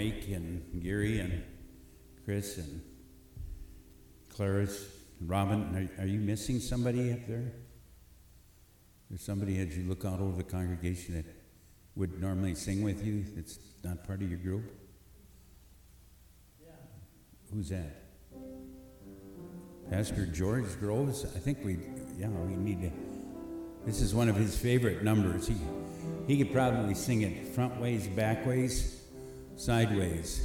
Mike and Gary and Chris and Clarice and Robin. Are, are you missing somebody up there? There's somebody as you look out over the congregation that would normally sing with you that's not part of your group? Yeah. Who's that? Pastor George Groves? I think we, yeah, we need to. This is one of his favorite numbers. He, he could probably sing it front ways, back ways, sideways.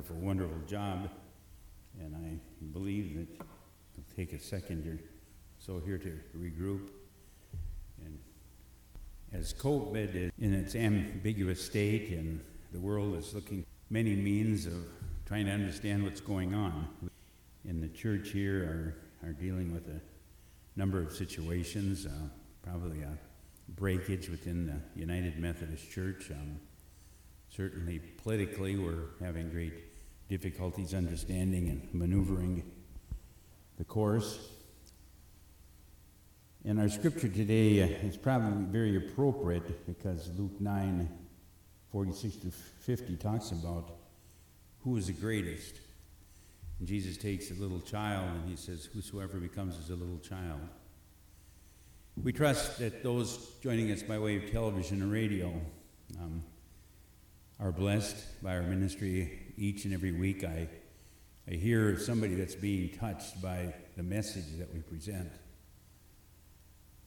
Wonderful, wonderful job. And I believe that it'll take a second or so here to regroup. And as COVID is in its ambiguous state and the world is looking many means of trying to understand what's going on, in the church here are, are dealing with a number of situations, uh, probably a breakage within the United Methodist Church. Um, certainly, politically, we're having great difficulties understanding and maneuvering the course. And our scripture today uh, is probably very appropriate because Luke 9 46 to 50 talks about who is the greatest. And Jesus takes a little child and he says, Whosoever becomes as a little child. We trust that those joining us by way of television and radio um, are blessed by our ministry each and every week. I, I hear somebody that's being touched by the message that we present.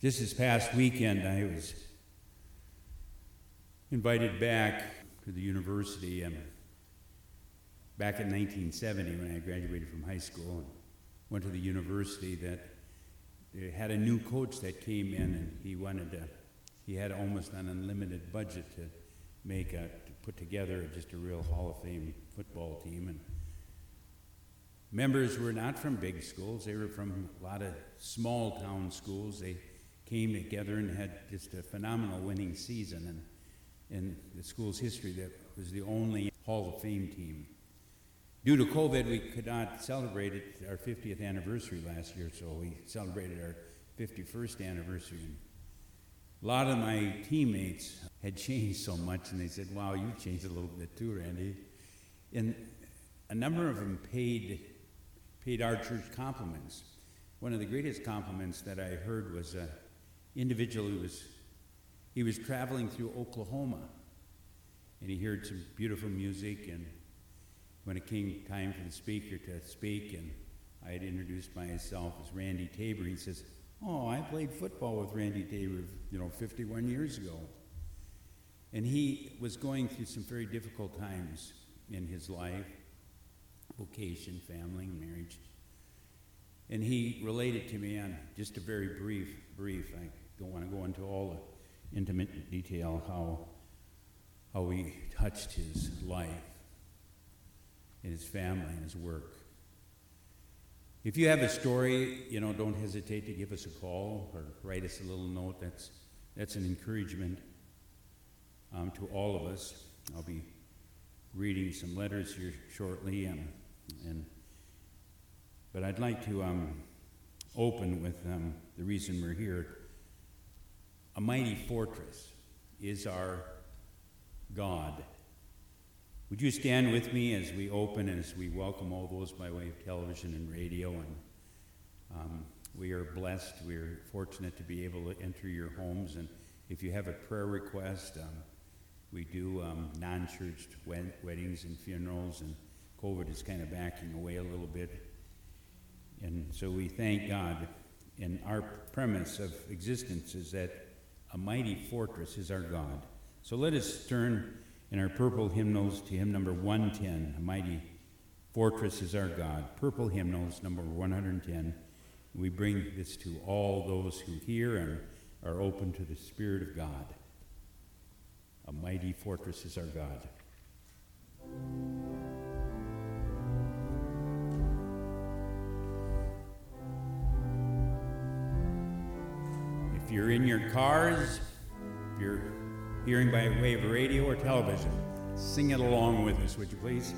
Just this past weekend, I was invited back to the university. and back in 1970 when I graduated from high school and went to the university that they had a new coach that came in and he wanted to he had almost an unlimited budget to make a to put together just a real hall of fame football team and members were not from big schools they were from a lot of small town schools they came together and had just a phenomenal winning season and in the school's history that was the only hall of fame team Due to COVID, we could not celebrate it, our 50th anniversary last year, so we celebrated our 51st anniversary. A lot of my teammates had changed so much, and they said, Wow, you've changed a little bit too, Randy. And a number of them paid, paid our church compliments. One of the greatest compliments that I heard was an individual who was, he was traveling through Oklahoma, and he heard some beautiful music and when it came time for the speaker to speak, and I had introduced myself as Randy Tabor, he says, Oh, I played football with Randy Tabor, you know, 51 years ago. And he was going through some very difficult times in his life vocation, family, marriage. And he related to me on just a very brief, brief, I don't want to go into all the intimate detail how, how we touched his life in his family and his work. If you have a story, you know, don't hesitate to give us a call or write us a little note. That's, that's an encouragement um, to all of us. I'll be reading some letters here shortly, um, and but I'd like to um, open with um, the reason we're here. A mighty fortress is our God. Would you stand with me as we open and as we welcome all those by way of television and radio? And um, we are blessed. We are fortunate to be able to enter your homes. And if you have a prayer request, um, we do um, non-church wed- weddings and funerals, and COVID is kind of backing away a little bit. And so we thank God. And our premise of existence is that a mighty fortress is our God. So let us turn in our purple hymnals to hymn number 110, A Mighty Fortress is Our God. Purple hymnals, number 110. We bring this to all those who hear and are open to the Spirit of God. A mighty fortress is our God. If you're in your cars, if you're hearing by way of radio or television. Sing it along with us, would you please?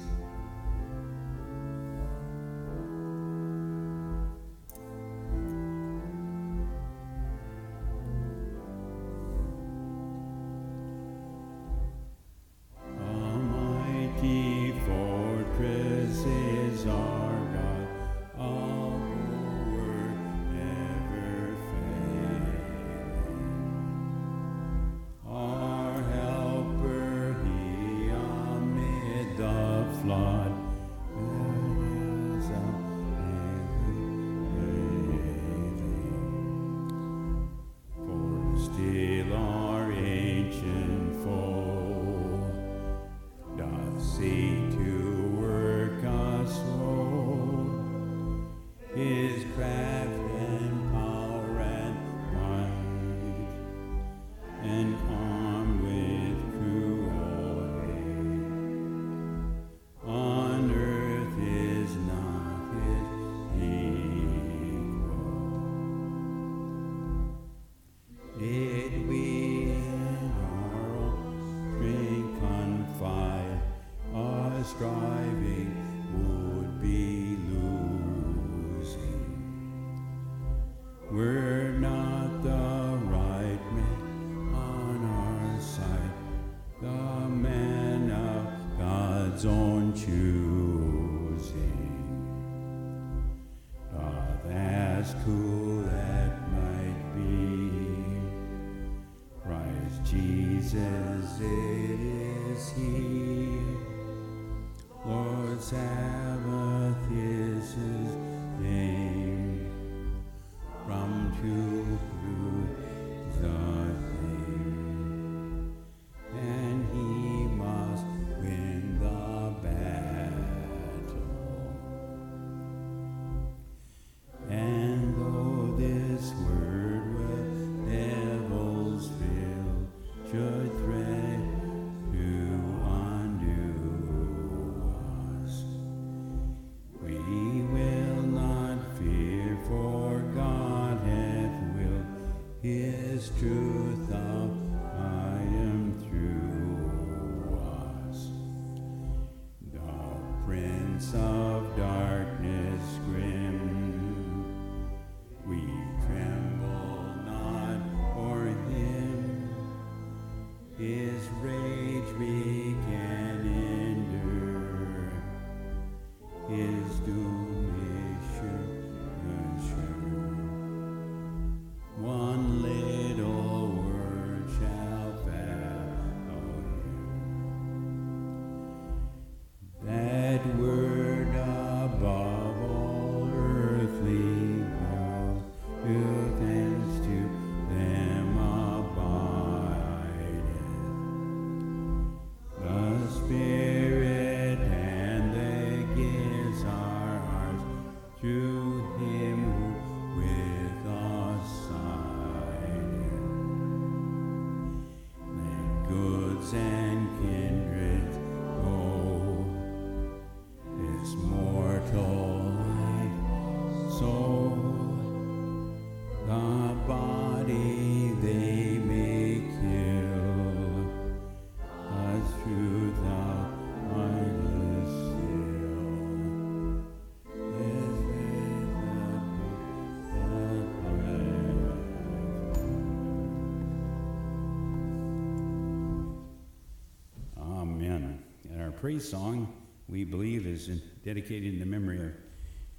praise song, we believe, is dedicated in the memory of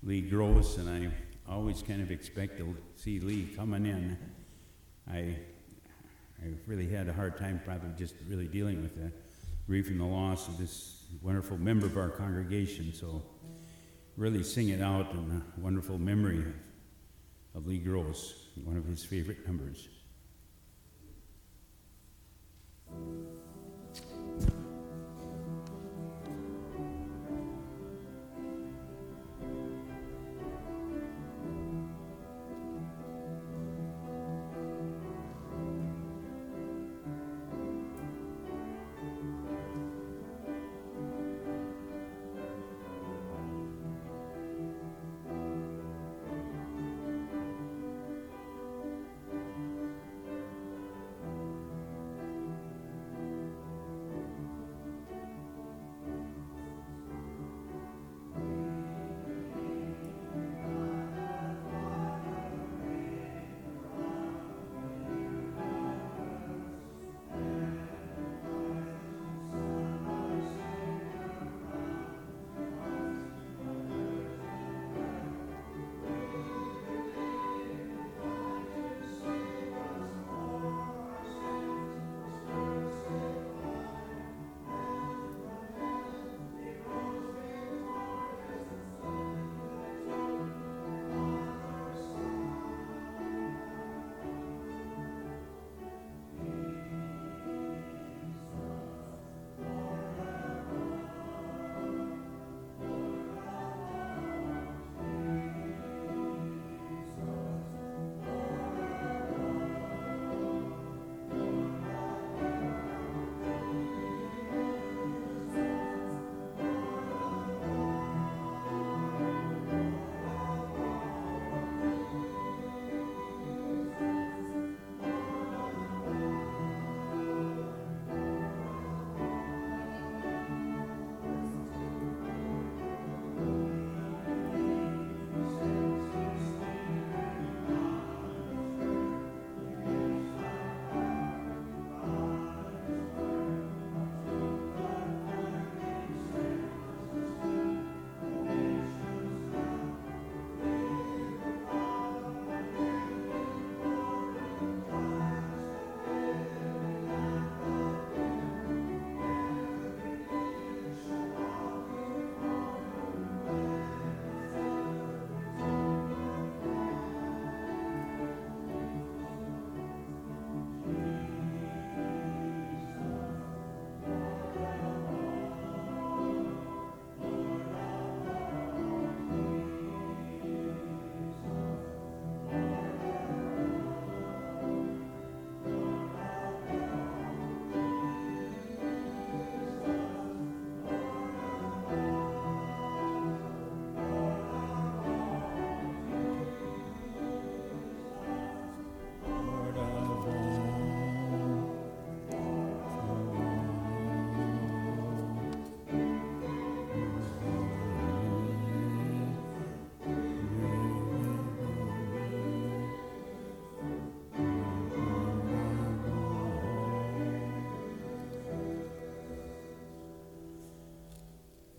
Lee Gross, and I always kind of expect to see Lee coming in. I, I really had a hard time, probably just really dealing with that, grieving the loss of this wonderful member of our congregation. So, really sing it out in a wonderful memory of Lee Gross, one of his favorite numbers.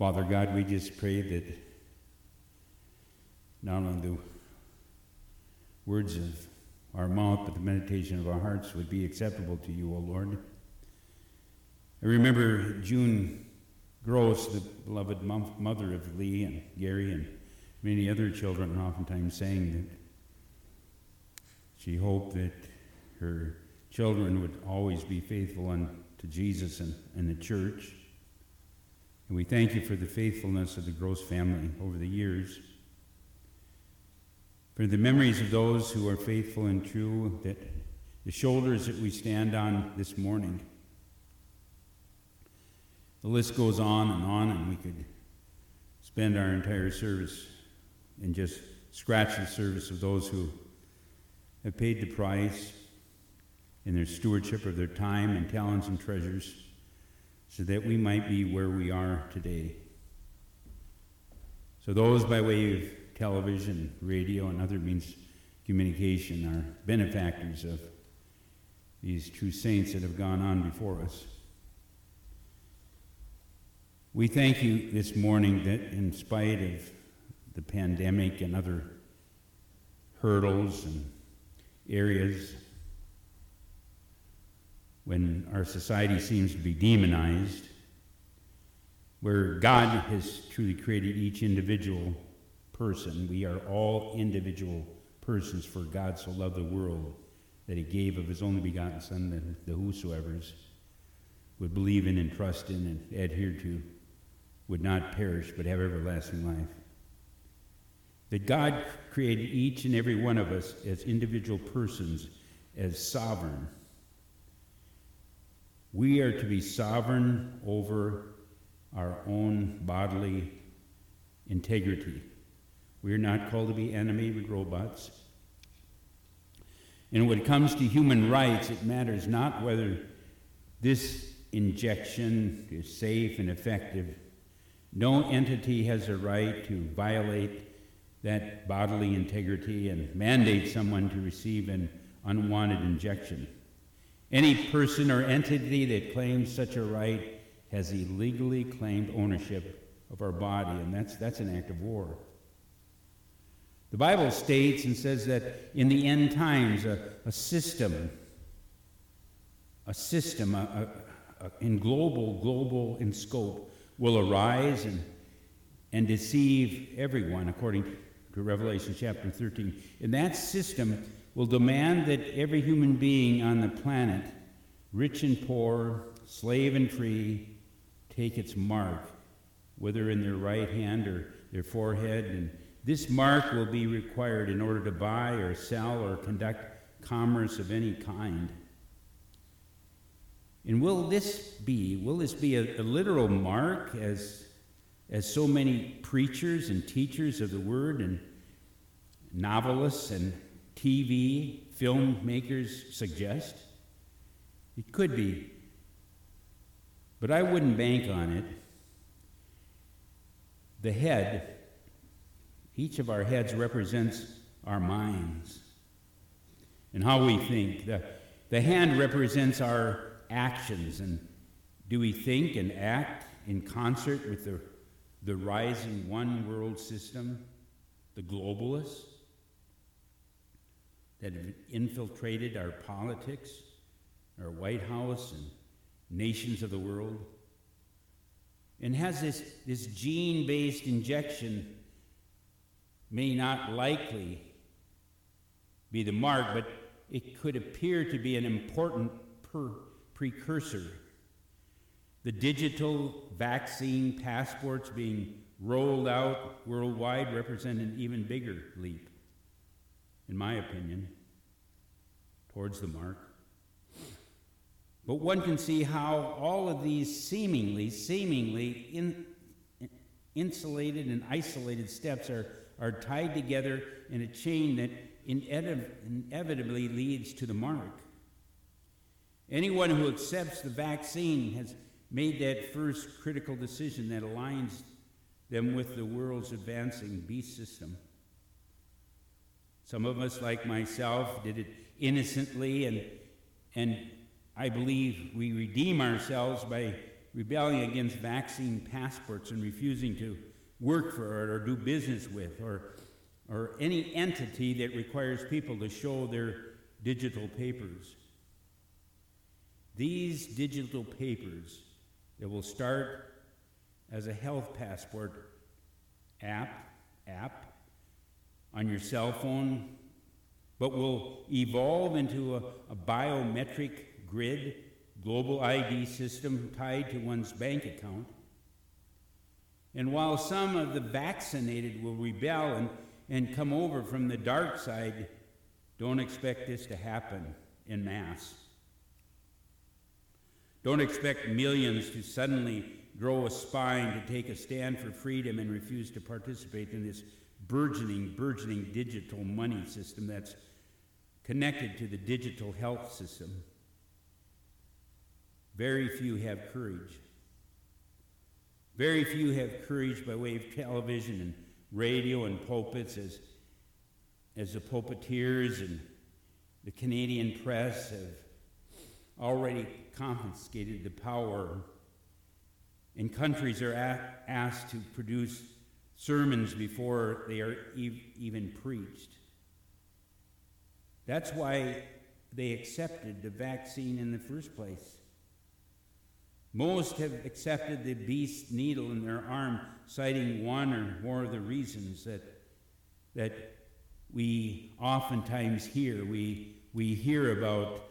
Father God, we just pray that not only the words of our mouth, but the meditation of our hearts would be acceptable to you, O Lord. I remember June Gross, the beloved mother of Lee and Gary and many other children, oftentimes saying that she hoped that her children would always be faithful unto Jesus and, and the church. And we thank you for the faithfulness of the Gross family over the years, for the memories of those who are faithful and true, that the shoulders that we stand on this morning. The list goes on and on, and we could spend our entire service and just scratch the service of those who have paid the price in their stewardship of their time and talents and treasures so that we might be where we are today. So, those by way of television, radio, and other means of communication are benefactors of these true saints that have gone on before us. We thank you this morning that, in spite of the pandemic and other hurdles and areas when our society seems to be demonized, where God has truly created each individual person. We are all individual persons, for God so loved the world that he gave of his only begotten Son, that the whosoever's would believe in and trust in and adhere to would not perish but have everlasting life. That God created each and every one of us as individual persons, as sovereign. We are to be sovereign over our own bodily integrity. We are not called to be enemy robots. And when it comes to human rights, it matters not whether this injection is safe and effective. No entity has a right to violate that bodily integrity and mandate someone to receive an unwanted injection. Any person or entity that claims such a right has illegally claimed ownership of our body, and that's, that's an act of war. The Bible states and says that in the end times, a, a system, a system a, a, in global, global in scope, will arise and, and deceive everyone, according to Revelation chapter 13. And that system will demand that every human being on the planet, rich and poor, slave and free, take its mark, whether in their right hand or their forehead. And this mark will be required in order to buy or sell or conduct commerce of any kind. And will this be, will this be a, a literal mark as, as so many preachers and teachers of the word and novelists and TV filmmakers suggest? It could be. But I wouldn't bank on it. The head, each of our heads represents our minds and how we think. The, the hand represents our actions. And do we think and act in concert with the, the rising one world system, the globalists? That have infiltrated our politics, our White House, and nations of the world. And has this, this gene based injection may not likely be the mark, but it could appear to be an important per- precursor. The digital vaccine passports being rolled out worldwide represent an even bigger leap in my opinion, towards the mark. But one can see how all of these seemingly, seemingly in, insulated and isolated steps are, are tied together in a chain that inevitably leads to the mark. Anyone who accepts the vaccine has made that first critical decision that aligns them with the world's advancing beast system. Some of us, like myself, did it innocently, and, and I believe we redeem ourselves by rebelling against vaccine passports and refusing to work for it or do business with, or, or any entity that requires people to show their digital papers. These digital papers that will start as a health passport app, app on your cell phone, but will evolve into a, a biometric grid, global ID system tied to one's bank account. And while some of the vaccinated will rebel and, and come over from the dark side, don't expect this to happen in mass. Don't expect millions to suddenly grow a spine to take a stand for freedom and refuse to participate in this burgeoning, burgeoning digital money system that's connected to the digital health system. Very few have courage. Very few have courage by way of television and radio and pulpits as, as the pulpiteers and the Canadian press have already confiscated the power, and countries are a- asked to produce sermons before they are even preached. That's why they accepted the vaccine in the first place. Most have accepted the beast needle in their arm, citing one or more of the reasons that, that we oftentimes hear. We, we hear about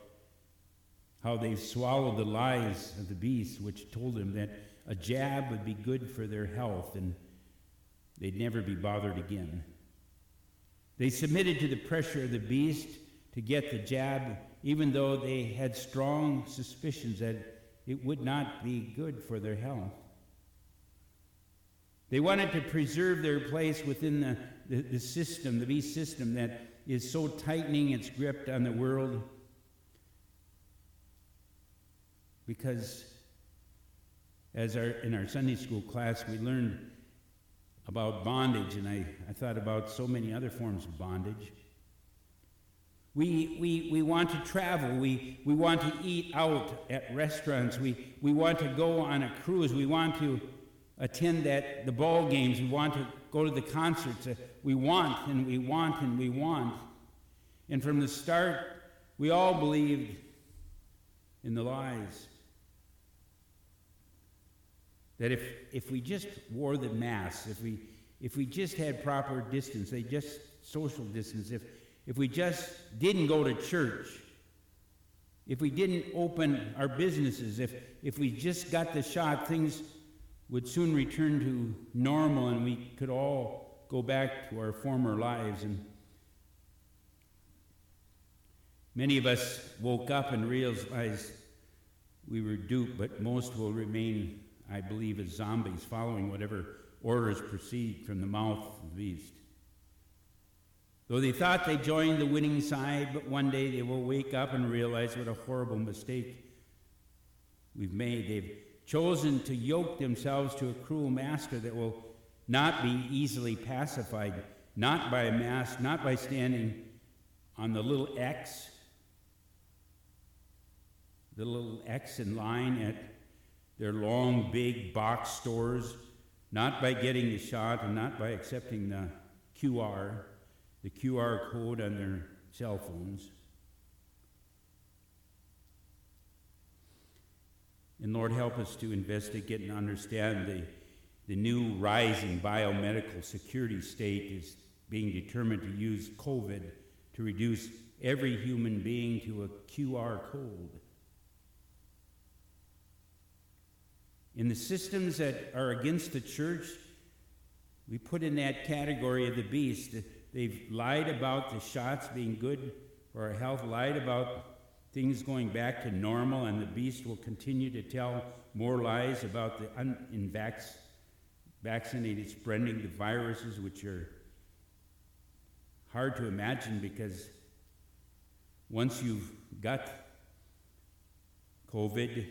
how they swallowed the lies of the beast, which told them that a jab would be good for their health and they'd never be bothered again. They submitted to the pressure of the beast to get the jab, even though they had strong suspicions that it would not be good for their health. They wanted to preserve their place within the, the, the system, the beast system that is so tightening its grip on the world because as our, in our Sunday school class, we learned about bondage, and I, I thought about so many other forms of bondage. We, we, we want to travel. We, we want to eat out at restaurants. We, we want to go on a cruise. We want to attend that, the ball games. We want to go to the concerts. Uh, we want and we want and we want. And from the start, we all believed in the lies. That if, if we just wore the masks, if we, if we just had proper distance, they just social distance, if, if we just didn't go to church, if we didn't open our businesses, if, if we just got the shot, things would soon return to normal and we could all go back to our former lives. And many of us woke up and realized we were duped, but most will remain I believe, as zombies, following whatever orders proceed from the mouth of the beast. Though they thought they joined the winning side, but one day they will wake up and realize what a horrible mistake we've made. They've chosen to yoke themselves to a cruel master that will not be easily pacified, not by a mask, not by standing on the little X, the little X in line at their long, big box stores, not by getting the shot and not by accepting the QR, the QR code on their cell phones. And Lord, help us to investigate and understand the, the new rising biomedical security state is being determined to use COVID to reduce every human being to a QR code. In the systems that are against the church, we put in that category of the beast. They've lied about the shots being good for our health, lied about things going back to normal, and the beast will continue to tell more lies about the unvaccinated spreading the viruses, which are hard to imagine because once you've got COVID,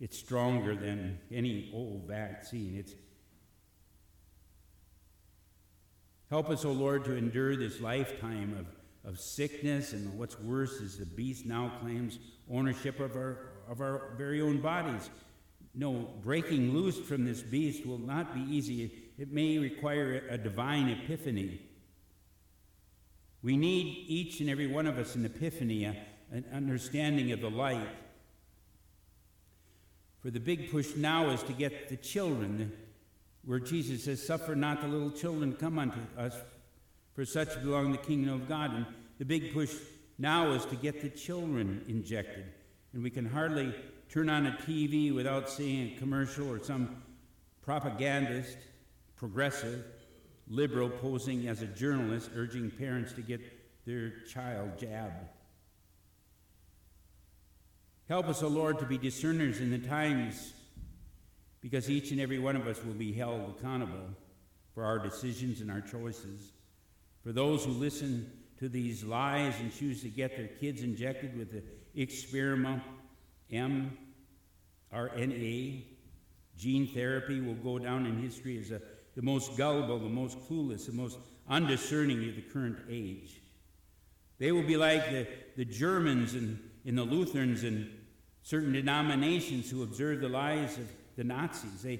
it's stronger than any old vaccine. It's Help us, O oh Lord, to endure this lifetime of, of sickness, and what's worse is the beast now claims ownership of our, of our very own bodies. no, breaking loose from this beast will not be easy. It may require a divine epiphany. We need each and every one of us an epiphany, an understanding of the light. For the big push now is to get the children, where Jesus says, Suffer not the little children come unto us, for such belong the kingdom of God. And the big push now is to get the children injected. And we can hardly turn on a TV without seeing a commercial or some propagandist, progressive, liberal posing as a journalist urging parents to get their child jabbed. Help us, O Lord, to be discerners in the times because each and every one of us will be held accountable for our decisions and our choices. For those who listen to these lies and choose to get their kids injected with the experiment mRNA, gene therapy will go down in history as a, the most gullible, the most clueless, the most undiscerning of the current age. They will be like the, the Germans and, and the Lutherans and certain denominations who observed the lies of the Nazis. They,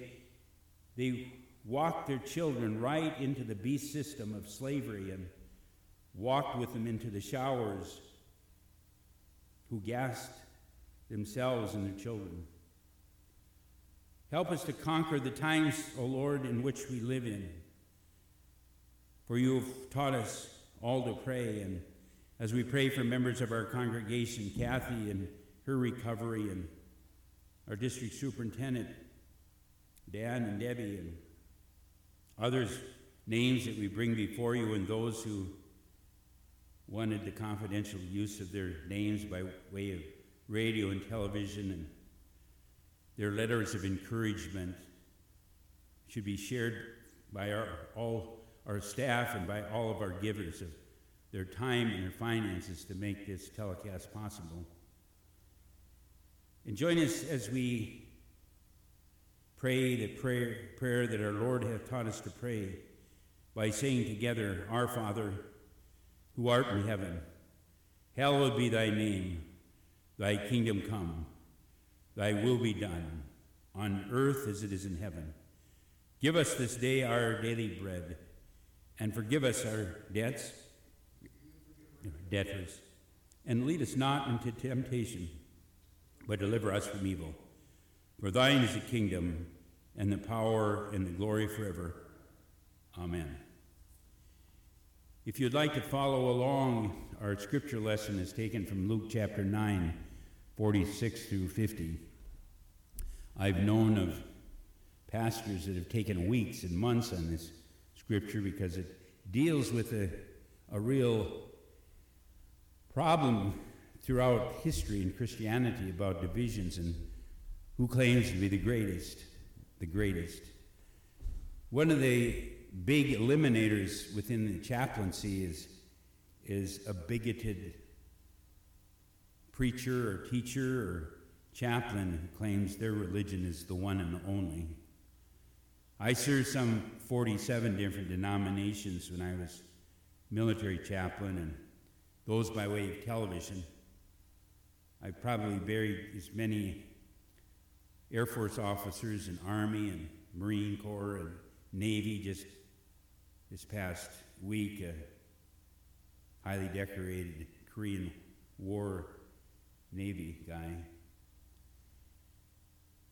they walked their children right into the beast system of slavery and walked with them into the showers, who gassed themselves and their children. Help us to conquer the times, O Lord, in which we live in. For you have taught us all to pray, and as we pray for members of our congregation, Kathy and her recovery, and our district superintendent, Dan and Debbie, and others' names that we bring before you, and those who wanted the confidential use of their names by way of radio and television, and their letters of encouragement should be shared by our, all our staff and by all of our givers of their time and their finances to make this telecast possible. And join us as we pray the prayer, prayer that our Lord hath taught us to pray by saying together, Our Father, who art in heaven, hallowed be thy name. Thy kingdom come, thy will be done, on earth as it is in heaven. Give us this day our daily bread, and forgive us our debts, debtors, and lead us not into temptation, but deliver us from evil. For thine is the kingdom, and the power, and the glory forever. Amen. If you'd like to follow along, our scripture lesson is taken from Luke chapter 9 46 through 50. I've known of pastors that have taken weeks and months on this scripture because it deals with a, a real problem throughout history and Christianity about divisions and who claims to be the greatest, the greatest. One of the big eliminators within the chaplaincy is, is a bigoted preacher or teacher or chaplain who claims their religion is the one and only. I served some 47 different denominations when I was military chaplain, and those by way of television. I probably buried as many Air Force officers and Army and Marine Corps and Navy just this past week. A highly decorated Korean War Navy guy.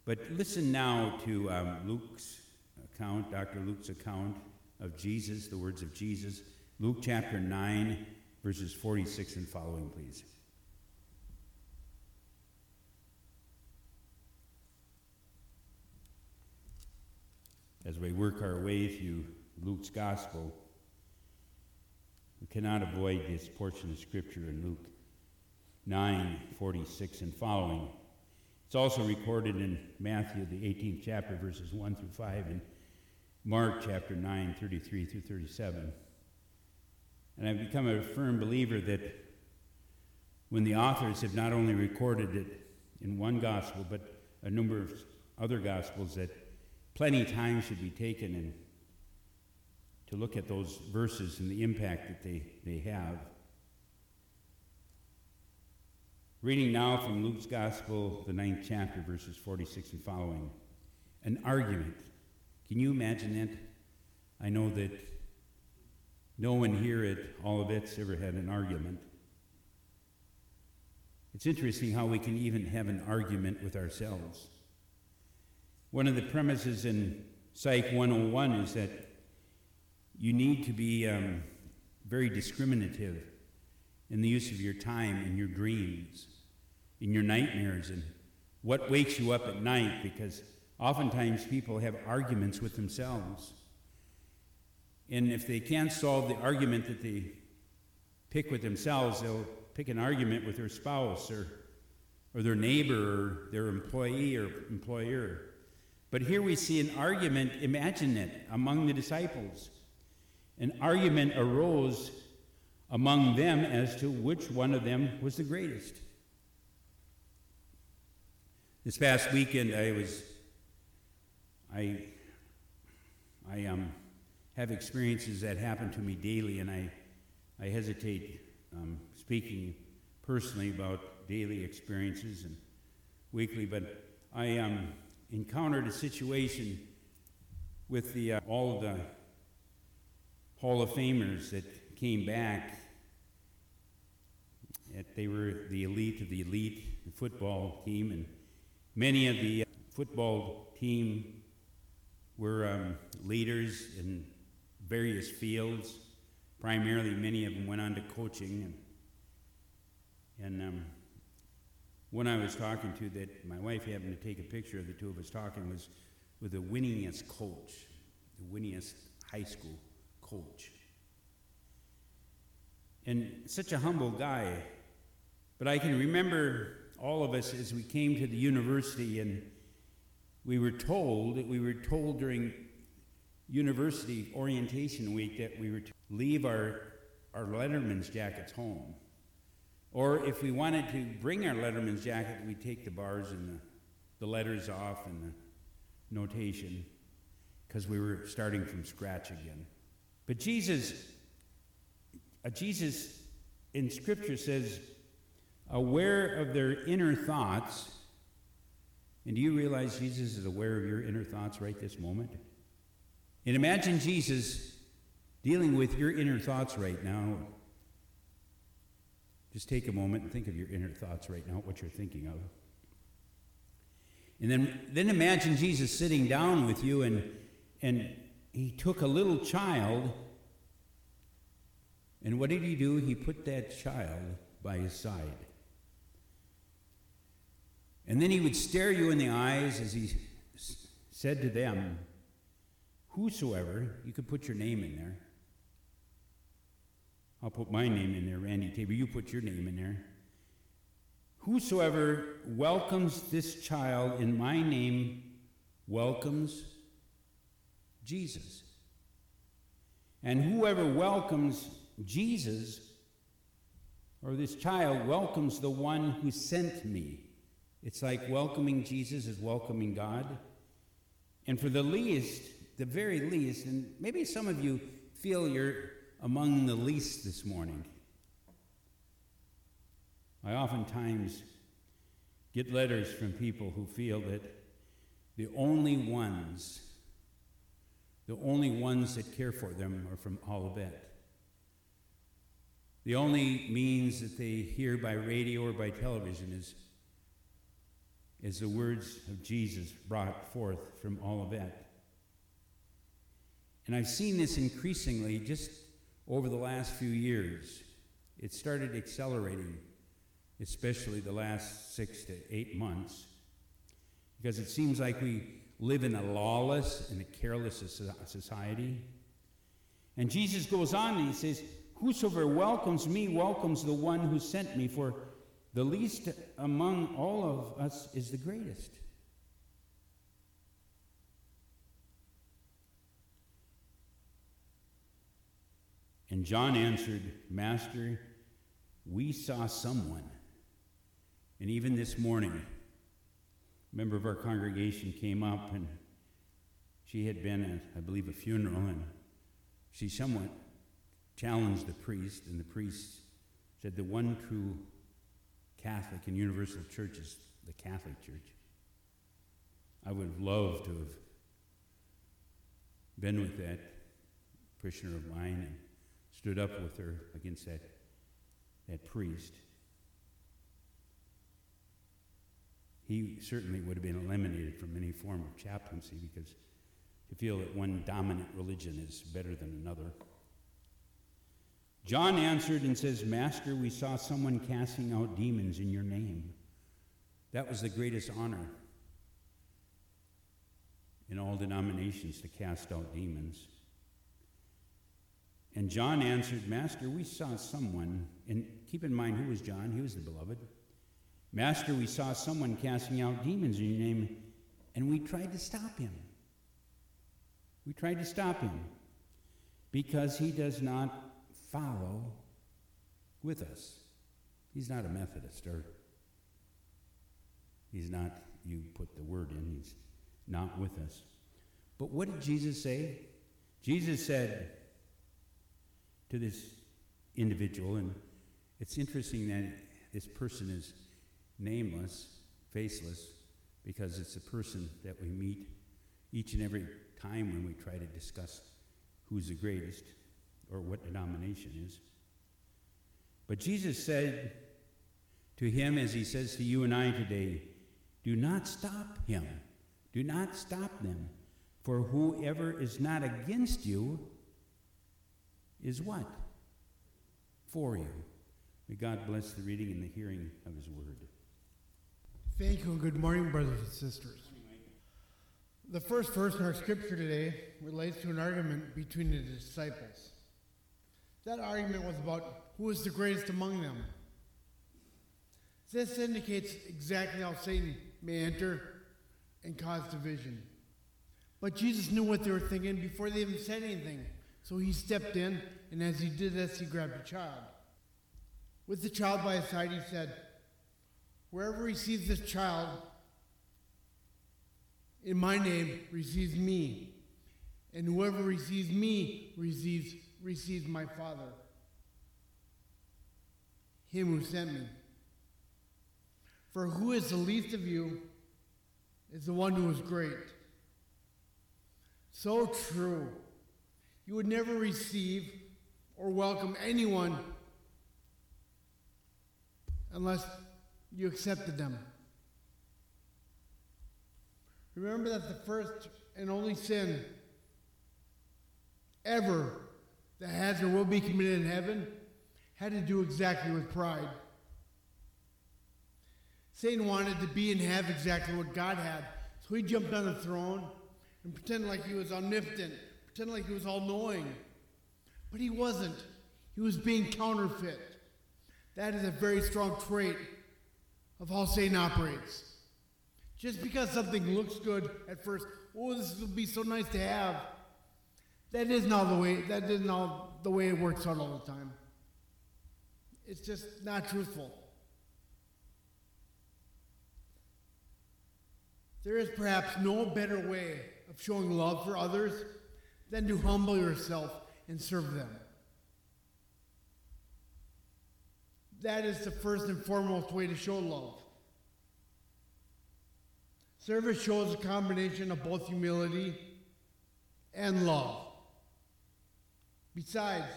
But listen now to um, Luke's account, Dr. Luke's account of Jesus, the words of Jesus. Luke chapter 9, verses 46 and following, please. As we work our way through Luke's gospel, we cannot avoid this portion of scripture in Luke 9 46 and following. It's also recorded in Matthew, the 18th chapter, verses 1 through 5, and Mark chapter 9 33 through 37. And I've become a firm believer that when the authors have not only recorded it in one gospel, but a number of other gospels, that plenty of time should be taken and to look at those verses and the impact that they, they have. Reading now from Luke's Gospel, the ninth chapter, verses 46 and following. An argument. Can you imagine that? I know that no one here at all of Olivet's ever had an argument. It's interesting how we can even have an argument with ourselves. One of the premises in Psych 101 is that you need to be um, very discriminative in the use of your time and your dreams, in your nightmares, and what wakes you up at night, because oftentimes people have arguments with themselves. And if they can't solve the argument that they pick with themselves, they'll pick an argument with their spouse or, or their neighbor or their employee or employer. But here we see an argument, imagine it, among the disciples. An argument arose among them as to which one of them was the greatest. This past weekend, I was, I, I um, have experiences that happen to me daily, and I, I hesitate um, speaking personally about daily experiences and weekly, but I um, encountered a situation with the, uh, all of the Hall of Famers that came back. At, they were the elite of the elite the football team, and many of the uh, football team were um, leaders in various fields. Primarily, many of them went on to coaching. And, and um, one I was talking to that my wife happened to take a picture of the two of us talking was with the winningest coach, the winningest high school coach. And such a humble guy. But I can remember all of us as we came to the university and we were told, that we were told during university orientation week that we were to leave our, our Letterman's jackets home. Or if we wanted to bring our Letterman's jacket, we'd take the bars and the, the letters off and the notation because we were starting from scratch again. But Jesus, uh, Jesus in Scripture says, aware of their inner thoughts. And do you realize Jesus is aware of your inner thoughts right this moment? And imagine Jesus dealing with your inner thoughts right now. Just take a moment and think of your inner thoughts right now, what you're thinking of. And then, then imagine Jesus sitting down with you and, and he took a little child, and what did he do? He put that child by his side. And then he would stare you in the eyes as he said to them, Whosoever, you could put your name in there. I'll put my name in there, Randy Tabor. You put your name in there. Whosoever welcomes this child in my name welcomes Jesus. And whoever welcomes Jesus or this child welcomes the one who sent me. It's like welcoming Jesus is welcoming God. And for the least, the very least, and maybe some of you feel you're among the least this morning. I oftentimes get letters from people who feel that the only ones, the only ones that care for them are from Olivet. The only means that they hear by radio or by television is, is the words of Jesus brought forth from Olivet. And I've seen this increasingly just over the last few years. It started accelerating, especially the last six to eight months, because it seems like we live in a lawless and a careless society. And Jesus goes on and he says, Whosoever welcomes me welcomes the one who sent me, for the least among all of us is the greatest. And John answered, Master, we saw someone. And even this morning, a member of our congregation came up and she had been at, I believe, a funeral, and she somewhat challenged the priest, and the priest said, The one true Catholic and Universal Church is the Catholic Church. I would have loved to have been with that parishioner of mine and stood up with her against that, that priest. He certainly would have been eliminated from any form of chaplaincy because to feel that one dominant religion is better than another. John answered and says, Master, we saw someone casting out demons in your name. That was the greatest honor in all denominations to cast out demons. And John answered, Master, we saw someone, and keep in mind who was John? He was the beloved. Master, we saw someone casting out demons in your name, and we tried to stop him. We tried to stop him because he does not follow with us. He's not a Methodist, or he's not, you put the word in, he's not with us. But what did Jesus say? Jesus said to this individual, and it's interesting that this person is nameless, faceless, because it's a person that we meet each and every time when we try to discuss who's the greatest or what denomination is. But Jesus said to him, as he says to you and I today, do not stop him. Do not stop them. For whoever is not against you is what? For you. May God bless the reading and the hearing of his word. Thank you and good morning, brothers and sisters. The first verse in our scripture today relates to an argument between the disciples. That argument was about who is the greatest among them. This indicates exactly how Satan may enter and cause division. But Jesus knew what they were thinking before they even said anything. So he stepped in, and as he did this, he grabbed a child. With the child by his side, he said, Wherever he sees this child in my name receives me. And whoever receives me receives, receives my Father, him who sent me. For who is the least of you is the one who is great. So true. You would never receive or welcome anyone unless you accepted them. Remember that the first and only sin ever that has or will be committed in heaven had to do exactly with pride. Satan wanted to be and have exactly what God had. So he jumped on the throne and pretended like he was omnipotent, pretended like he was all knowing. But he wasn't. He was being counterfeit. That is a very strong trait of how Satan operates. Just because something looks good at first, oh, this will be so nice to have. That is not the way. That is not the way it works out all the time. It's just not truthful. There is perhaps no better way of showing love for others than to humble yourself and serve them. That is the first and foremost way to show love. Service shows a combination of both humility and love. Besides,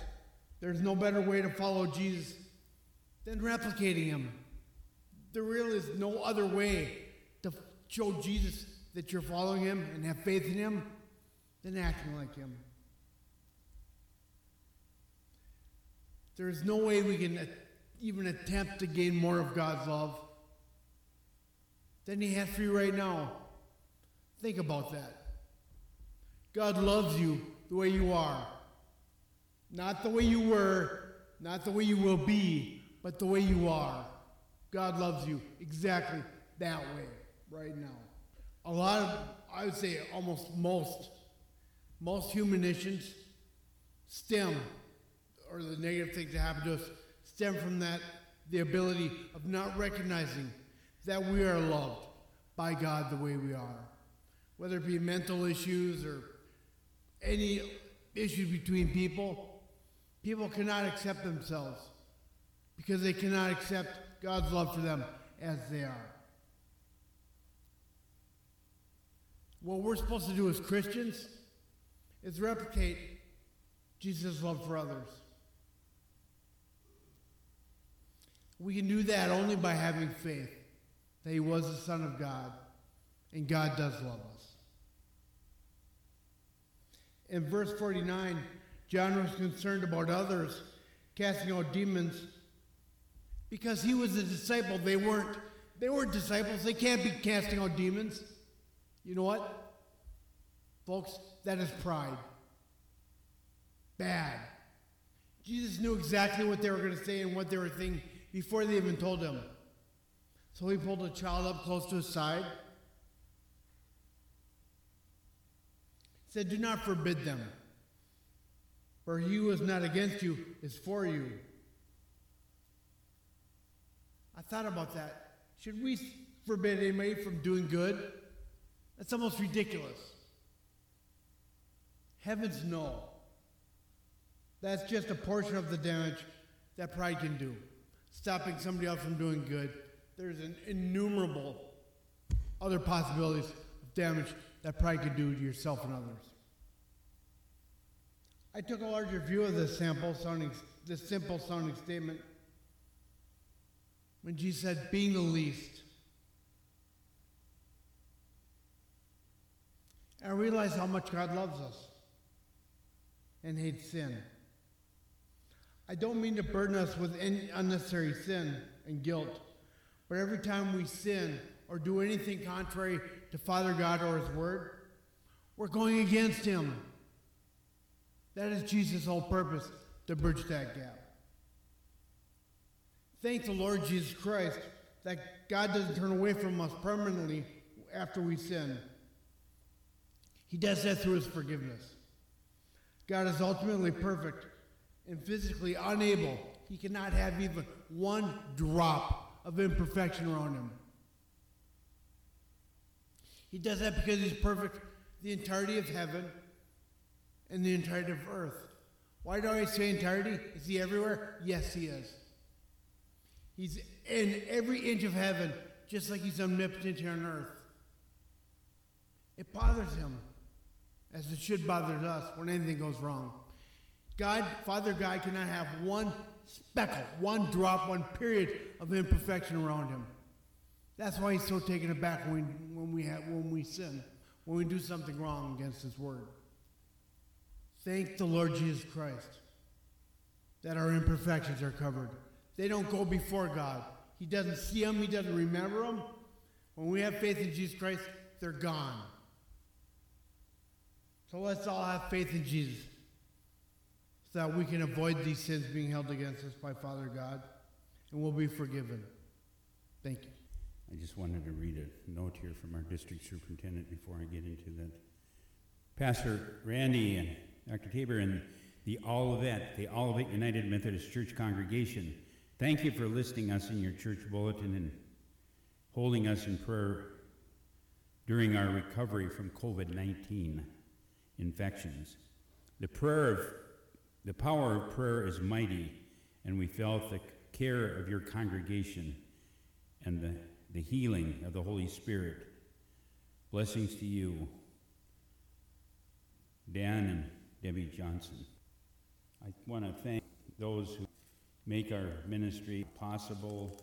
there's no better way to follow Jesus than replicating him. There really is no other way to show Jesus that you're following him and have faith in him than acting like him. There's no way we can uh, even attempt to gain more of God's love than He has for you right now. Think about that. God loves you the way you are. Not the way you were, not the way you will be, but the way you are. God loves you exactly that way right now. A lot of, I would say almost most, most human issues stem, or the negative things that happen to us stem from that, the ability of not recognizing that we are loved by God the way we are. Whether it be mental issues or any issues between people, people cannot accept themselves because they cannot accept God's love for them as they are. What we're supposed to do as Christians is replicate Jesus' love for others. We can do that only by having faith that He was the Son of God and God does love us. In verse 49, John was concerned about others casting out demons because he was a disciple. They weren't. They weren't disciples. They can't be casting out demons. You know what? Folks, that is pride. Bad. Jesus knew exactly what they were going to say and what they were thinking before they even told him. So he pulled a child up close to his side. Said, Do not forbid them, for he who is not against you is for you. I thought about that. Should we forbid anybody from doing good? That's almost ridiculous. Heavens, no. That's just a portion of the damage that pride can do. Stopping somebody else from doing good. There's an innumerable other possibilities of damage that pride can do to yourself and others. I took a larger view of this sample sounding, this simple sounding statement when Jesus said, being the least. I realized how much God loves us and hate sin. I don't mean to burden us with any unnecessary sin and guilt, but every time we sin or do anything contrary to Father God or His Word, we're going against Him. That is Jesus' whole purpose to bridge that gap. Thank the Lord Jesus Christ that God doesn't turn away from us permanently after we sin. He does that through His forgiveness. God is ultimately perfect and physically unable. He cannot have even one drop of imperfection around Him. He does that because He's perfect the entirety of heaven and the entirety of earth. Why do I say entirety? Is He everywhere? Yes, He is. He's in every inch of heaven, just like he's omnipotent here on earth. It bothers him, as it should bother us when anything goes wrong. God, Father God, cannot have one speckle, one drop, one period of imperfection around him. That's why he's so taken aback when when we, have, when we sin, when we do something wrong against his word. Thank the Lord Jesus Christ that our imperfections are covered. They don't go before God. He doesn't see them, He doesn't remember them. When we have faith in Jesus Christ, they're gone. So let's all have faith in Jesus so that we can avoid these sins being held against us by Father God and we'll be forgiven. Thank you. I just wanted to read a note here from our district superintendent before I get into that. Pastor Randy and Dr. Tabor and the Olivet, the Olivet United Methodist Church congregation Thank you for listing us in your church bulletin and holding us in prayer during our recovery from COVID 19 infections. The prayer of the power of prayer is mighty, and we felt the care of your congregation and the, the healing of the Holy Spirit. Blessings to you, Dan and Debbie Johnson. I want to thank those who make our ministry possible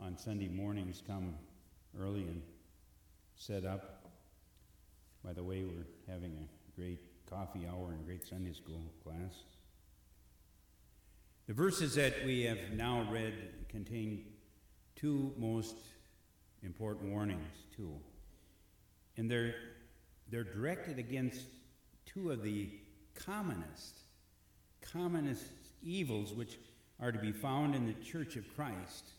on Sunday mornings, come early and set up. By the way, we're having a great coffee hour and great Sunday school class. The verses that we have now read contain two most important warnings, too. And they're, they're directed against two of the commonest, commonest evils which are to be found in the church of Christ.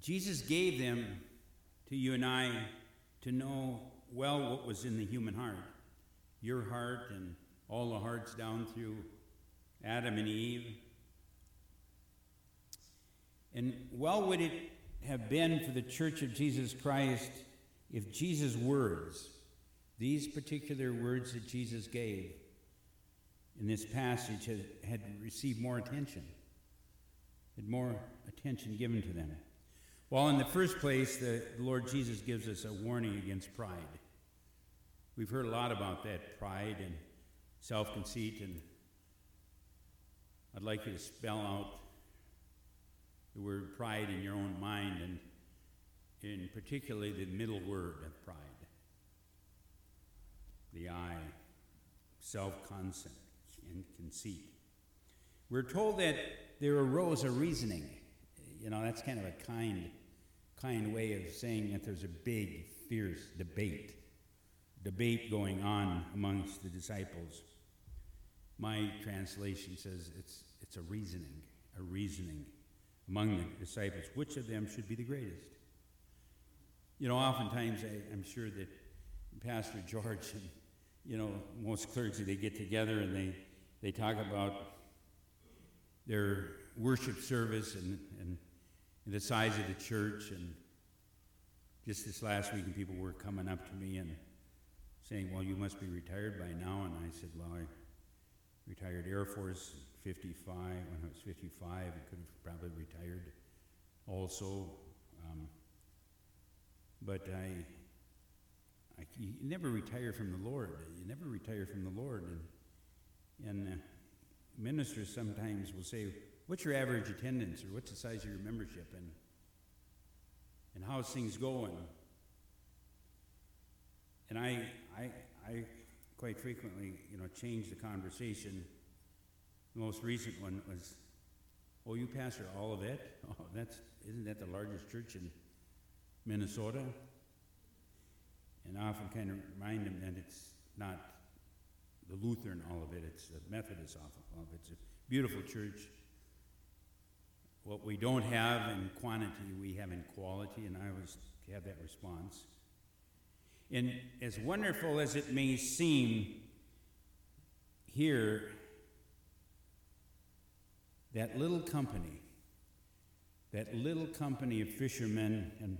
Jesus gave them to you and I to know well what was in the human heart. Your heart and all the hearts down through Adam and Eve. And well would it have been for the church of Jesus Christ if Jesus' words, these particular words that Jesus gave, in this passage had, had received more attention. had more attention given to them. Well, in the first place, the, Lord Jesus gives us a warning against pride. We've heard a lot about that pride and self conceit, and I'd like you to spell out the word pride in your own mind, and in particularly the middle word of pride the I, self concept and conceit. We're told that there arose a reasoning. You know, that's kind of a kind, kind way of saying that there's a big, fierce debate, debate going on amongst the disciples. My translation says it's, it's a reasoning, a reasoning among the disciples. Which of them should be the greatest? You know, oftentimes I, I'm sure that Pastor George and you know, most clergy, they get together and they, they talk about their worship service and, and the size of the church. And just this last week, people were coming up to me and saying, Well, you must be retired by now. And I said, Well, I retired Air Force 55. When I was 55, I could have probably retired also. Um, but I, I, you never retire from the Lord. You never retire from the Lord. And, and uh, ministers sometimes will say, What's your average attendance? Or what's the size of your membership? And, and how's things going? And I, I, I quite frequently, you know, change the conversation. The most recent one was, "Oh, you pastor Olivet? Oh, that's isn't that the largest church in Minnesota?" And I often kind of remind them that it's not the Lutheran Olivet; it's the Methodist Olivet. It's a beautiful church. What we don't have in quantity, we have in quality, and I always have that response. And as wonderful as it may seem here, that little company, that little company of fishermen and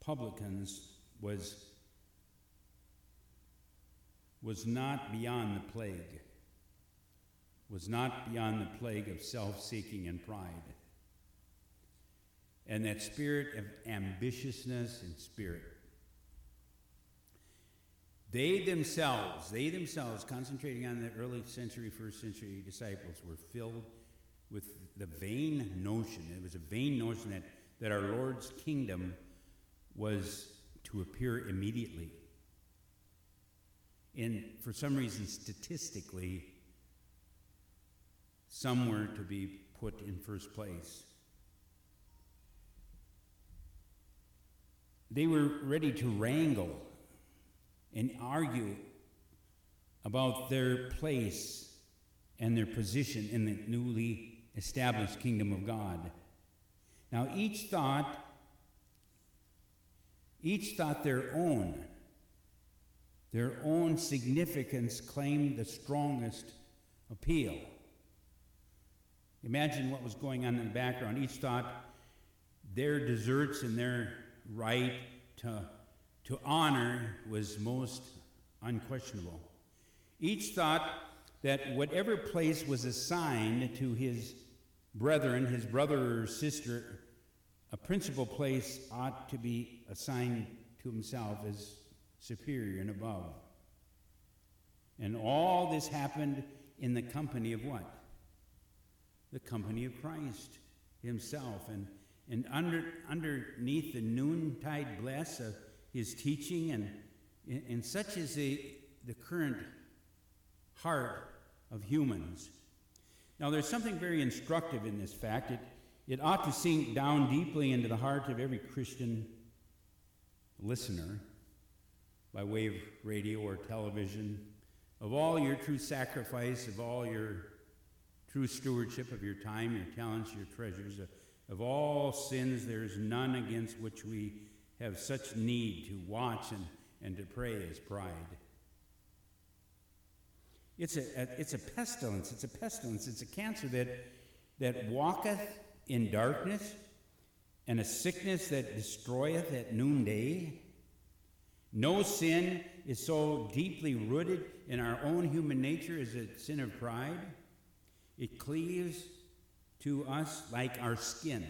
publicans was was not beyond the plague, was not beyond the plague of self seeking and pride. And that spirit of ambitiousness and spirit. They themselves, they themselves, concentrating on the early century, first century disciples, were filled with the vain notion. It was a vain notion that, that our Lord's kingdom was to appear immediately and for some reason, statistically, somewhere to be put in first place. They were ready to wrangle and argue about their place and their position in the newly established kingdom of God. Now, each thought, each thought their own their own significance claimed the strongest appeal. Imagine what was going on in the background. Each thought their deserts and their right to, to honor was most unquestionable. Each thought that whatever place was assigned to his brethren, his brother or sister, a principal place ought to be assigned to himself as superior and above. And all this happened in the company of what? The company of Christ Himself. And, and under, underneath the noontide bless of His teaching, and, and such is the, the current heart of humans. Now, there's something very instructive in this fact. It, it ought to sink down deeply into the heart of every Christian listener by way of radio or television, of all your true sacrifice, of all your true stewardship of your time, your talents, your treasures, of, of all sins, there is none against which we have such need to watch and, and to pray as pride. It's a, a, it's a pestilence, it's a pestilence, it's a cancer that, that walketh in darkness, and a sickness that destroyeth at noonday. No sin is so deeply rooted in our own human nature as a sin of pride. It cleaves to us like our skin.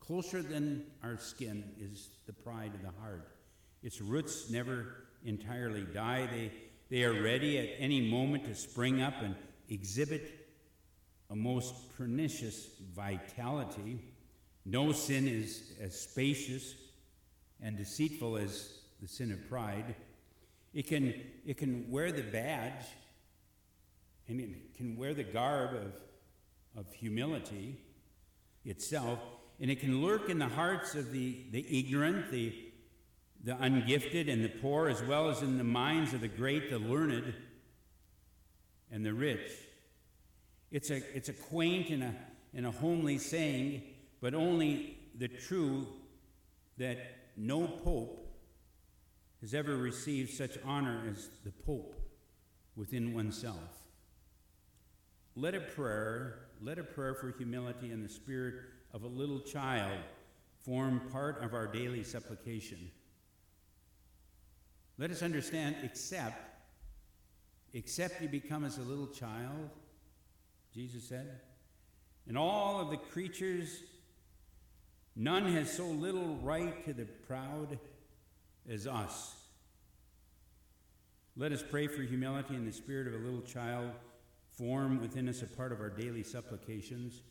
Closer than our skin is the pride of the heart. Its roots never entirely die. They, they are ready at any moment to spring up and exhibit a most pernicious vitality. No sin is as spacious and deceitful as the sin of pride. It can, it can wear the badge and it can wear the garb of, of humility itself, and it can lurk in the hearts of the, the ignorant, the, the ungifted, and the poor, as well as in the minds of the great, the learned, and the rich. It's a, it's a quaint and a, and a homely saying, but only the true that no pope has ever received such honor as the pope within oneself. Let a prayer, let a prayer for humility in the spirit of a little child form part of our daily supplication. Let us understand, except, except you become as a little child, Jesus said, and all of the creatures, none has so little right to the proud as us. Let us pray for humility in the spirit of a little child form within us a part of our daily supplications.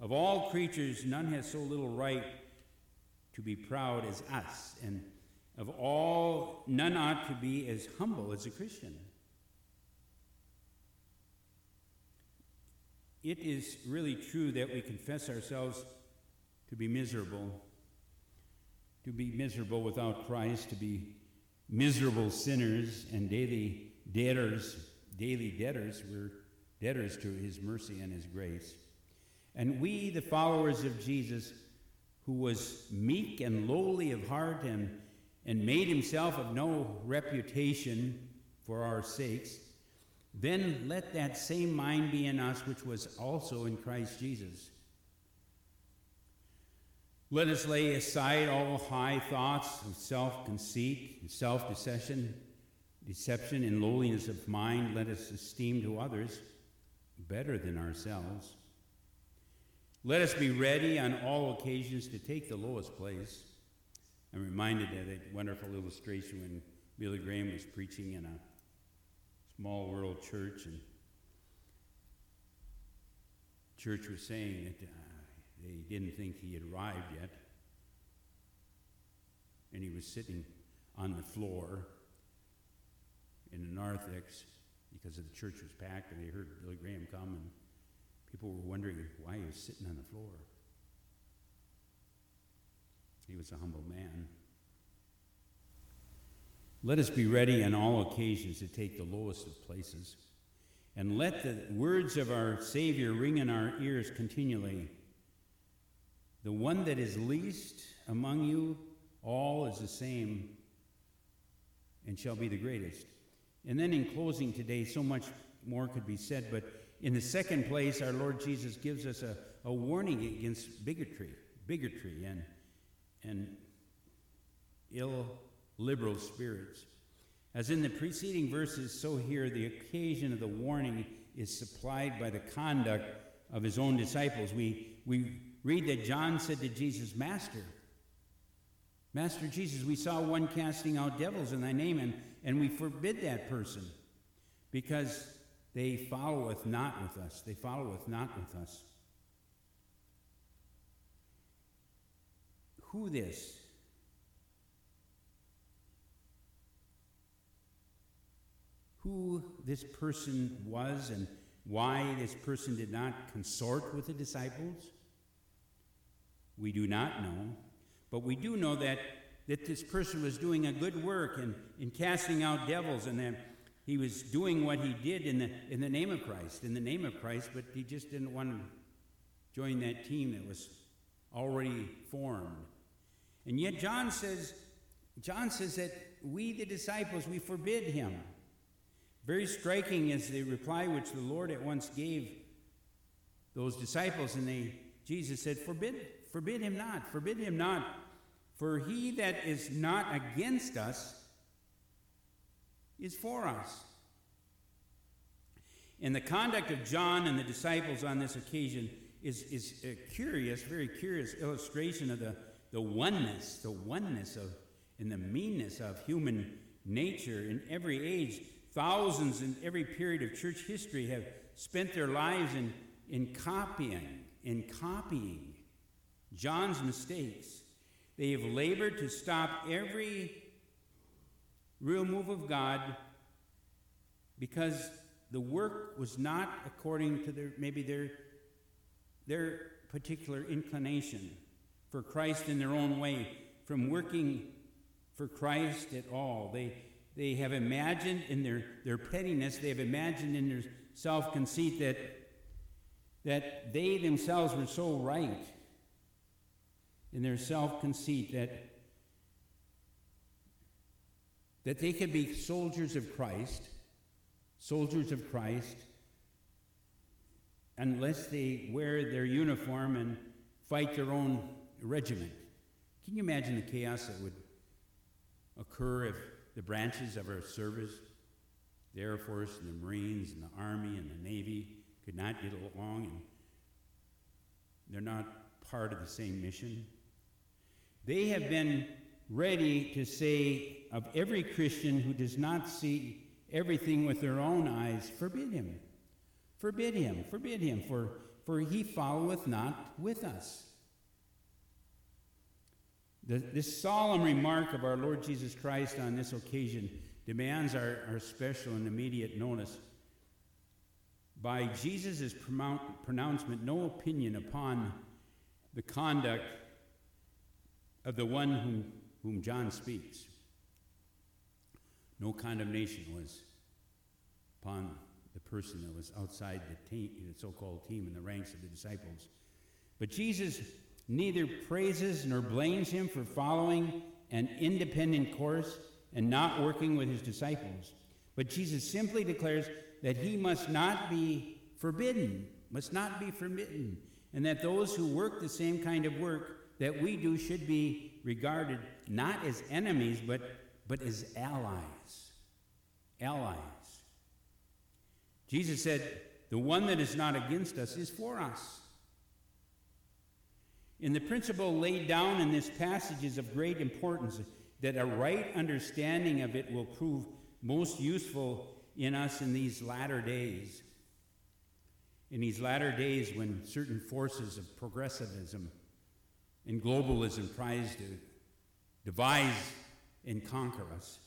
Of all creatures, none has so little right to be proud as us, and of all, none ought to be as humble as a Christian. It is really true that we confess ourselves to be miserable, to be miserable without Christ, to be miserable sinners and daily debtors daily debtors. We're debtors to his mercy and his grace. And we, the followers of Jesus, who was meek and lowly of heart and, and made himself of no reputation for our sakes, then let that same mind be in us which was also in Christ Jesus. Let us lay aside all high thoughts of self conceit and self deception deception and lowliness of mind let us esteem to others better than ourselves. Let us be ready on all occasions to take the lowest place. I'm reminded of that wonderful illustration when Billy Graham was preaching in a small world church, and church was saying that uh, they didn't think he had arrived yet, and he was sitting on the floor in the narthex because the church was packed and they heard Billy Graham come and people were wondering why he was sitting on the floor. He was a humble man. Let us be ready on all occasions to take the lowest of places. And let the words of our Savior ring in our ears continually. The one that is least among you all is the same and shall be the greatest. And then in closing today, so much more could be said, but in the second place, our Lord Jesus gives us a, a warning against bigotry, bigotry and, and ill liberal spirits. As in the preceding verses, so here the occasion of the warning is supplied by the conduct of his own disciples. We, we read that John said to Jesus, Master, Master Jesus, we saw one casting out devils in thy name, and and we forbid that person because they followeth not with us. They followeth not with us. Who this? Who this person was and why this person did not consort with the disciples? We do not know. But we do know that that this person was doing a good work in, in casting out devils and that he was doing what he did in the, in the name of Christ, in the name of Christ, but he just didn't want to join that team that was already formed. And yet John says, John says that we, the disciples, we forbid him. Very striking is the reply which the Lord at once gave those disciples, and they Jesus said, Forbid, forbid him not, forbid him not for he that is not against us is for us. And the conduct of John and the disciples on this occasion is, is a curious, very curious illustration of the, the oneness, the oneness of, and the meanness of human nature in every age. Thousands in every period of church history have spent their lives in, in copying, in copying John's mistakes. They have labored to stop every real move of God because the work was not according to their maybe their their particular inclination for Christ in their own way from working for Christ at all. They they have imagined in their, their pettiness, they have imagined in their self conceit that, that they themselves were so right in their self conceit that, that they could be soldiers of Christ, soldiers of Christ, unless they wear their uniform and fight their own regiment. Can you imagine the chaos that would occur if the branches of our service, the Air Force and the Marines and the Army and the Navy, could not get along and they're not part of the same mission? They have been ready to say of every Christian who does not see everything with their own eyes, forbid him. Forbid him, forbid him, for, for he followeth not with us. The, this solemn remark of our Lord Jesus Christ on this occasion demands our, our special and immediate notice. By Jesus' pronouncement, no opinion upon the conduct of the one whom, whom John speaks. No condemnation was upon the person that was outside the, team, the so called team in the ranks of the disciples. But Jesus neither praises nor blames him for following an independent course and not working with his disciples. But Jesus simply declares that he must not be forbidden, must not be forbidden, and that those who work the same kind of work that we do should be regarded not as enemies, but, but as allies. Allies. Jesus said, The one that is not against us is for us. In the principle laid down in this passage is of great importance that a right understanding of it will prove most useful in us in these latter days. In these latter days, when certain forces of progressivism and globalism tries to devise and conquer us.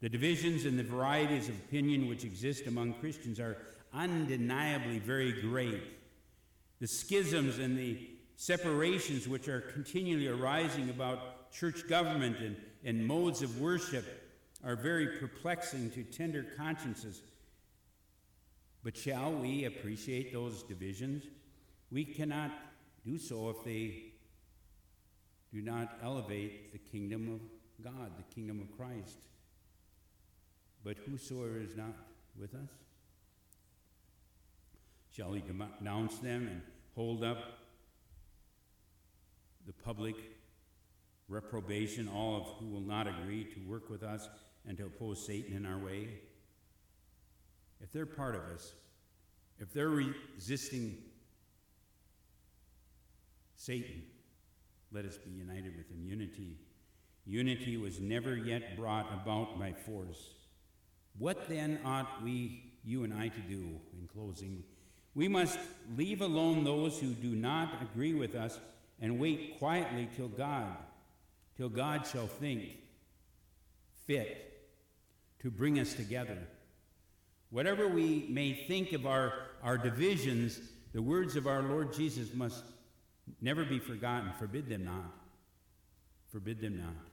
The divisions and the varieties of opinion which exist among Christians are undeniably very great. The schisms and the separations which are continually arising about church government and, and modes of worship are very perplexing to tender consciences. But shall we appreciate those divisions? We cannot do so if they do not elevate the kingdom of God, the kingdom of Christ. But whosoever is not with us, shall he denounce them and hold up the public reprobation, all of who will not agree to work with us and to oppose Satan in our way? If they're part of us, if they're resisting Satan, let us be united with him. Unity. Unity was never yet brought about by force. What then ought we, you and I, to do in closing? We must leave alone those who do not agree with us and wait quietly till God, till God shall think fit to bring us together. Whatever we may think of our, our divisions, the words of our Lord Jesus must Never be forgotten. Forbid them not. Forbid them not.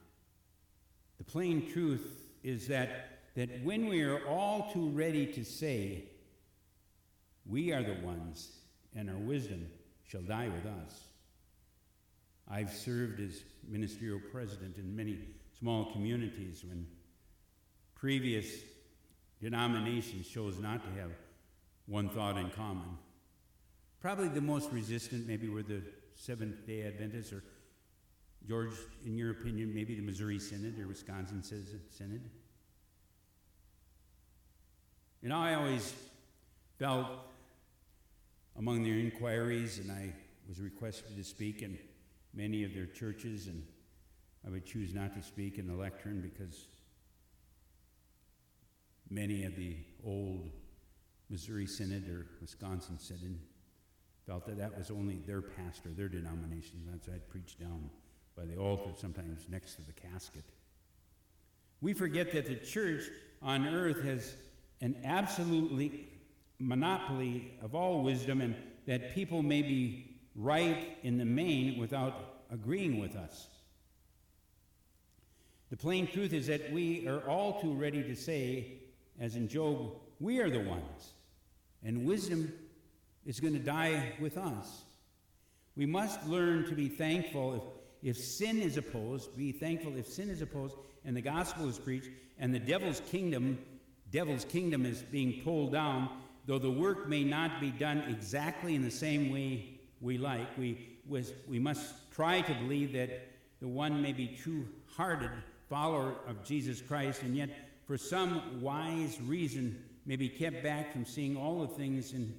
The plain truth is that, that when we are all too ready to say, we are the ones, and our wisdom shall die with us. I've served as ministerial president in many small communities when previous denominations chose not to have one thought in common. Probably the most resistant, maybe, were the Seventh day Adventists, or George, in your opinion, maybe the Missouri Synod or Wisconsin Synod? And I always felt among their inquiries, and I was requested to speak in many of their churches, and I would choose not to speak in the lectern because many of the old Missouri Synod or Wisconsin Synod felt that that was only their pastor, their denomination. That's I'd preach down by the altar, sometimes next to the casket. We forget that the church on earth has an absolutely monopoly of all wisdom and that people may be right in the main without agreeing with us. The plain truth is that we are all too ready to say, as in Job, we are the ones, and wisdom is going to die with us. We must learn to be thankful if, if sin is opposed, be thankful if sin is opposed and the gospel is preached and the devil's kingdom, devil's kingdom is being pulled down, though the work may not be done exactly in the same way we like, we, we must try to believe that the one may be true hearted follower of Jesus Christ, and yet for some wise reason may be kept back from seeing all the things in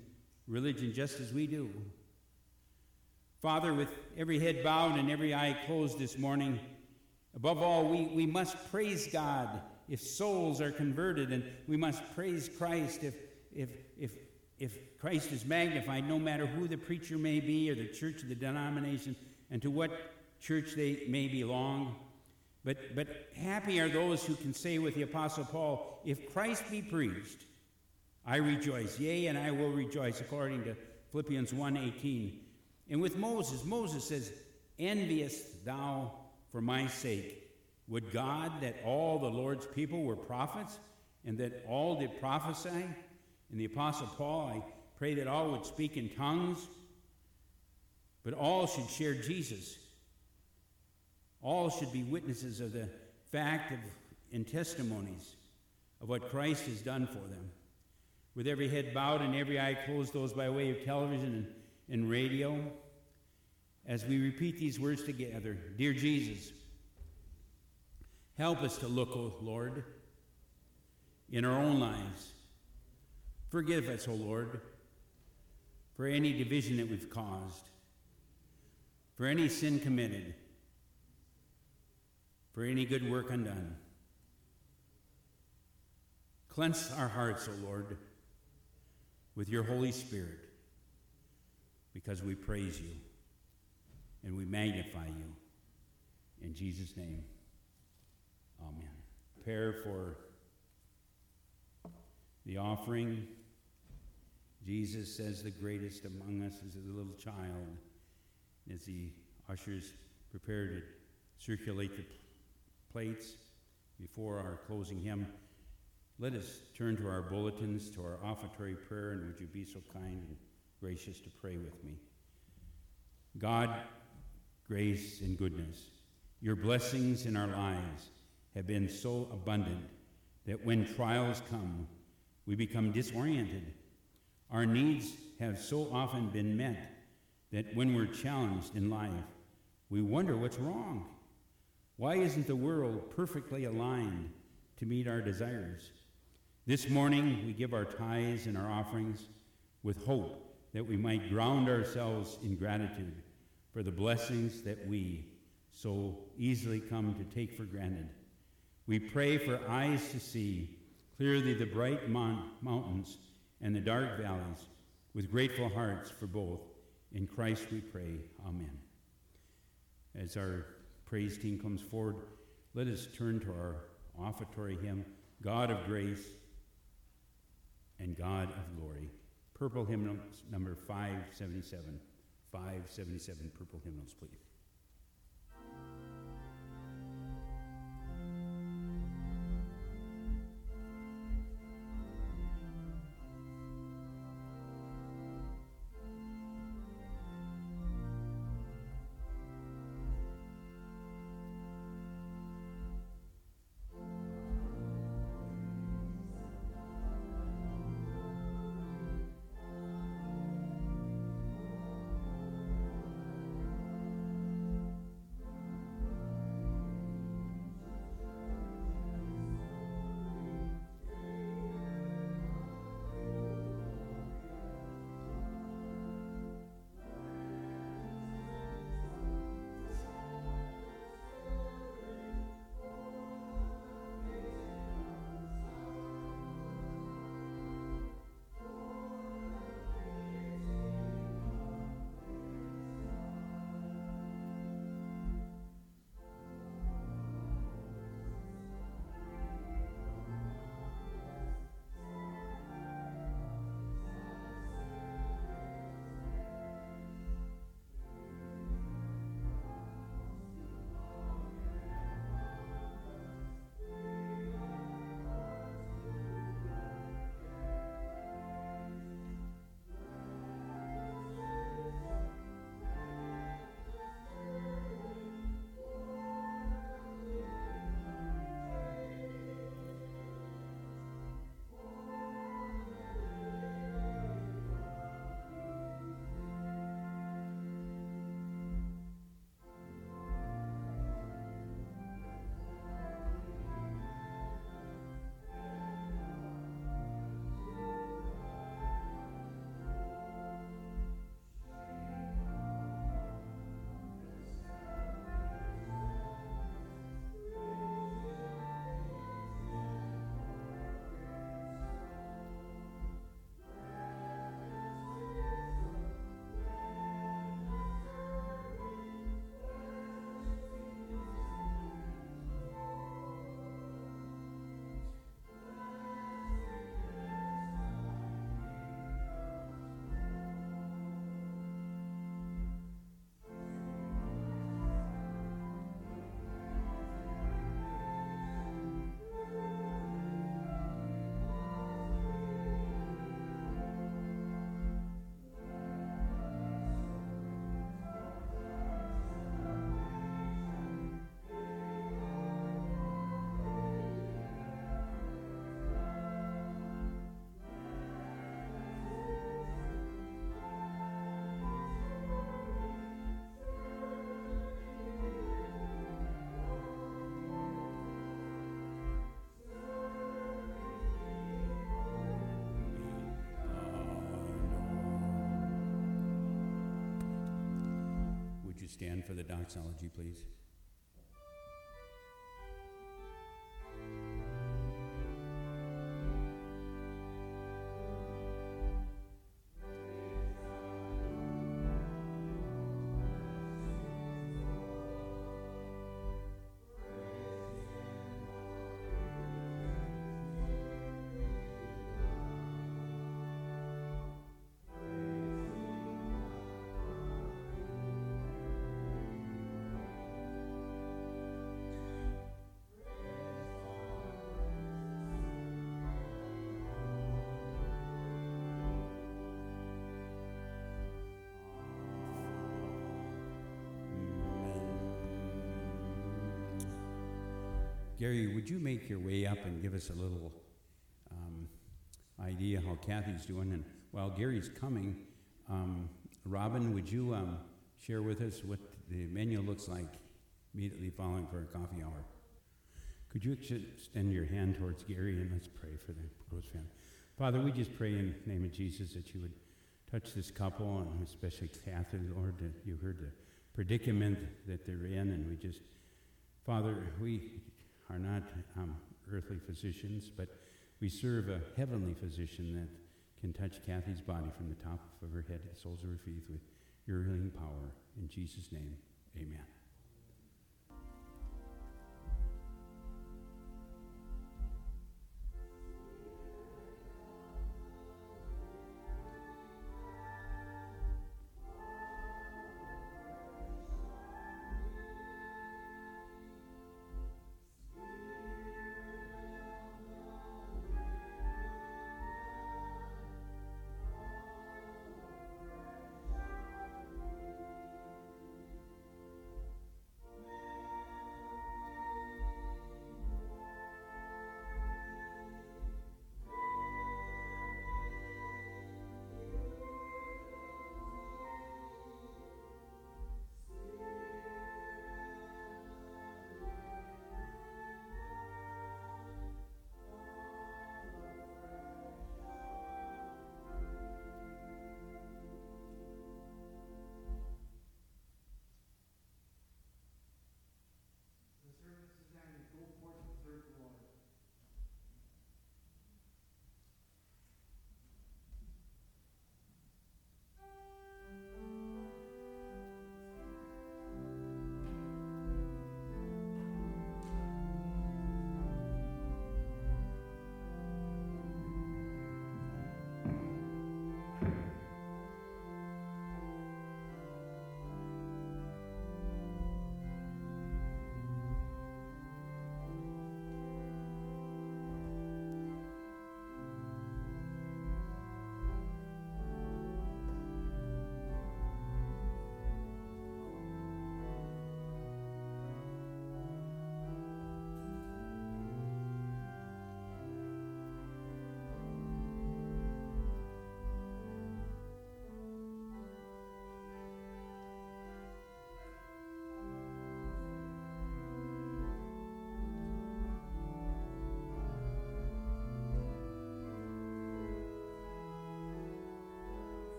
religion just as we do. Father, with every head bowed and every eye closed this morning, above all, we, we must praise God if souls are converted, and we must praise Christ if, if, if, if Christ is magnified, no matter who the preacher may be or the church or the denomination, and to what church they may belong. But, but happy are those who can say with the Apostle Paul, If Christ be preached, I rejoice, yea, and I will rejoice, according to Philippians 1:18. And with Moses, Moses says, Enviest thou for my sake? Would God that all the Lord's people were prophets, and that all did prophesy? And the Apostle Paul, I pray that all would speak in tongues, but all should share Jesus. All should be witnesses of the fact of, and testimonies of what Christ has done for them. With every head bowed and every eye closed, those by way of television and, and radio, as we repeat these words together Dear Jesus, help us to look, O Lord, in our own lives. Forgive us, O Lord, for any division that we've caused, for any sin committed for any good work undone. Cleanse our hearts, O Lord, with your Holy Spirit, because we praise you and we magnify you. In Jesus' name, amen. Prepare for the offering. Jesus says the greatest among us is a little child. As the ushers prepare to circulate the plates before our closing hymn, let us turn to our bulletins, to our offertory prayer, and would you be so kind and gracious to pray with me? God, grace and goodness, your blessings in our lives have been so abundant that when trials come, we become disoriented. Our needs have so often been met that when we're challenged in life, we wonder what's wrong. Why isn't the world perfectly aligned to meet our desires? This morning, we give our tithes and our offerings with hope that we might ground ourselves in gratitude for the blessings that we so easily come to take for granted. We pray for eyes to see clearly the bright mon- mountains and the dark valleys with grateful hearts for both. In Christ we pray. Amen. As our praise team comes forward, let us turn to our offertory hymn, God of Grace and God of Glory. Purple hymnal number 577. 577 purple hymnals, please. Stand for the doxology, please? Gary, would you make your way up and give us a little um, idea how Kathy's doing? And while Gary's coming, um, Robin, would you um, share with us what the menu looks like immediately following for a coffee hour? Could you extend your hand towards Gary and let's pray for the Gross family? Father, we just pray in the name of Jesus that you would touch this couple and especially Kathy, Lord, that you heard the predicament that they're in, and we just, Father, we are not um, earthly physicians, but we serve a heavenly physician that can touch Kathy's body from the top of her head to the soles of her feet with your healing power. In Jesus' name, amen.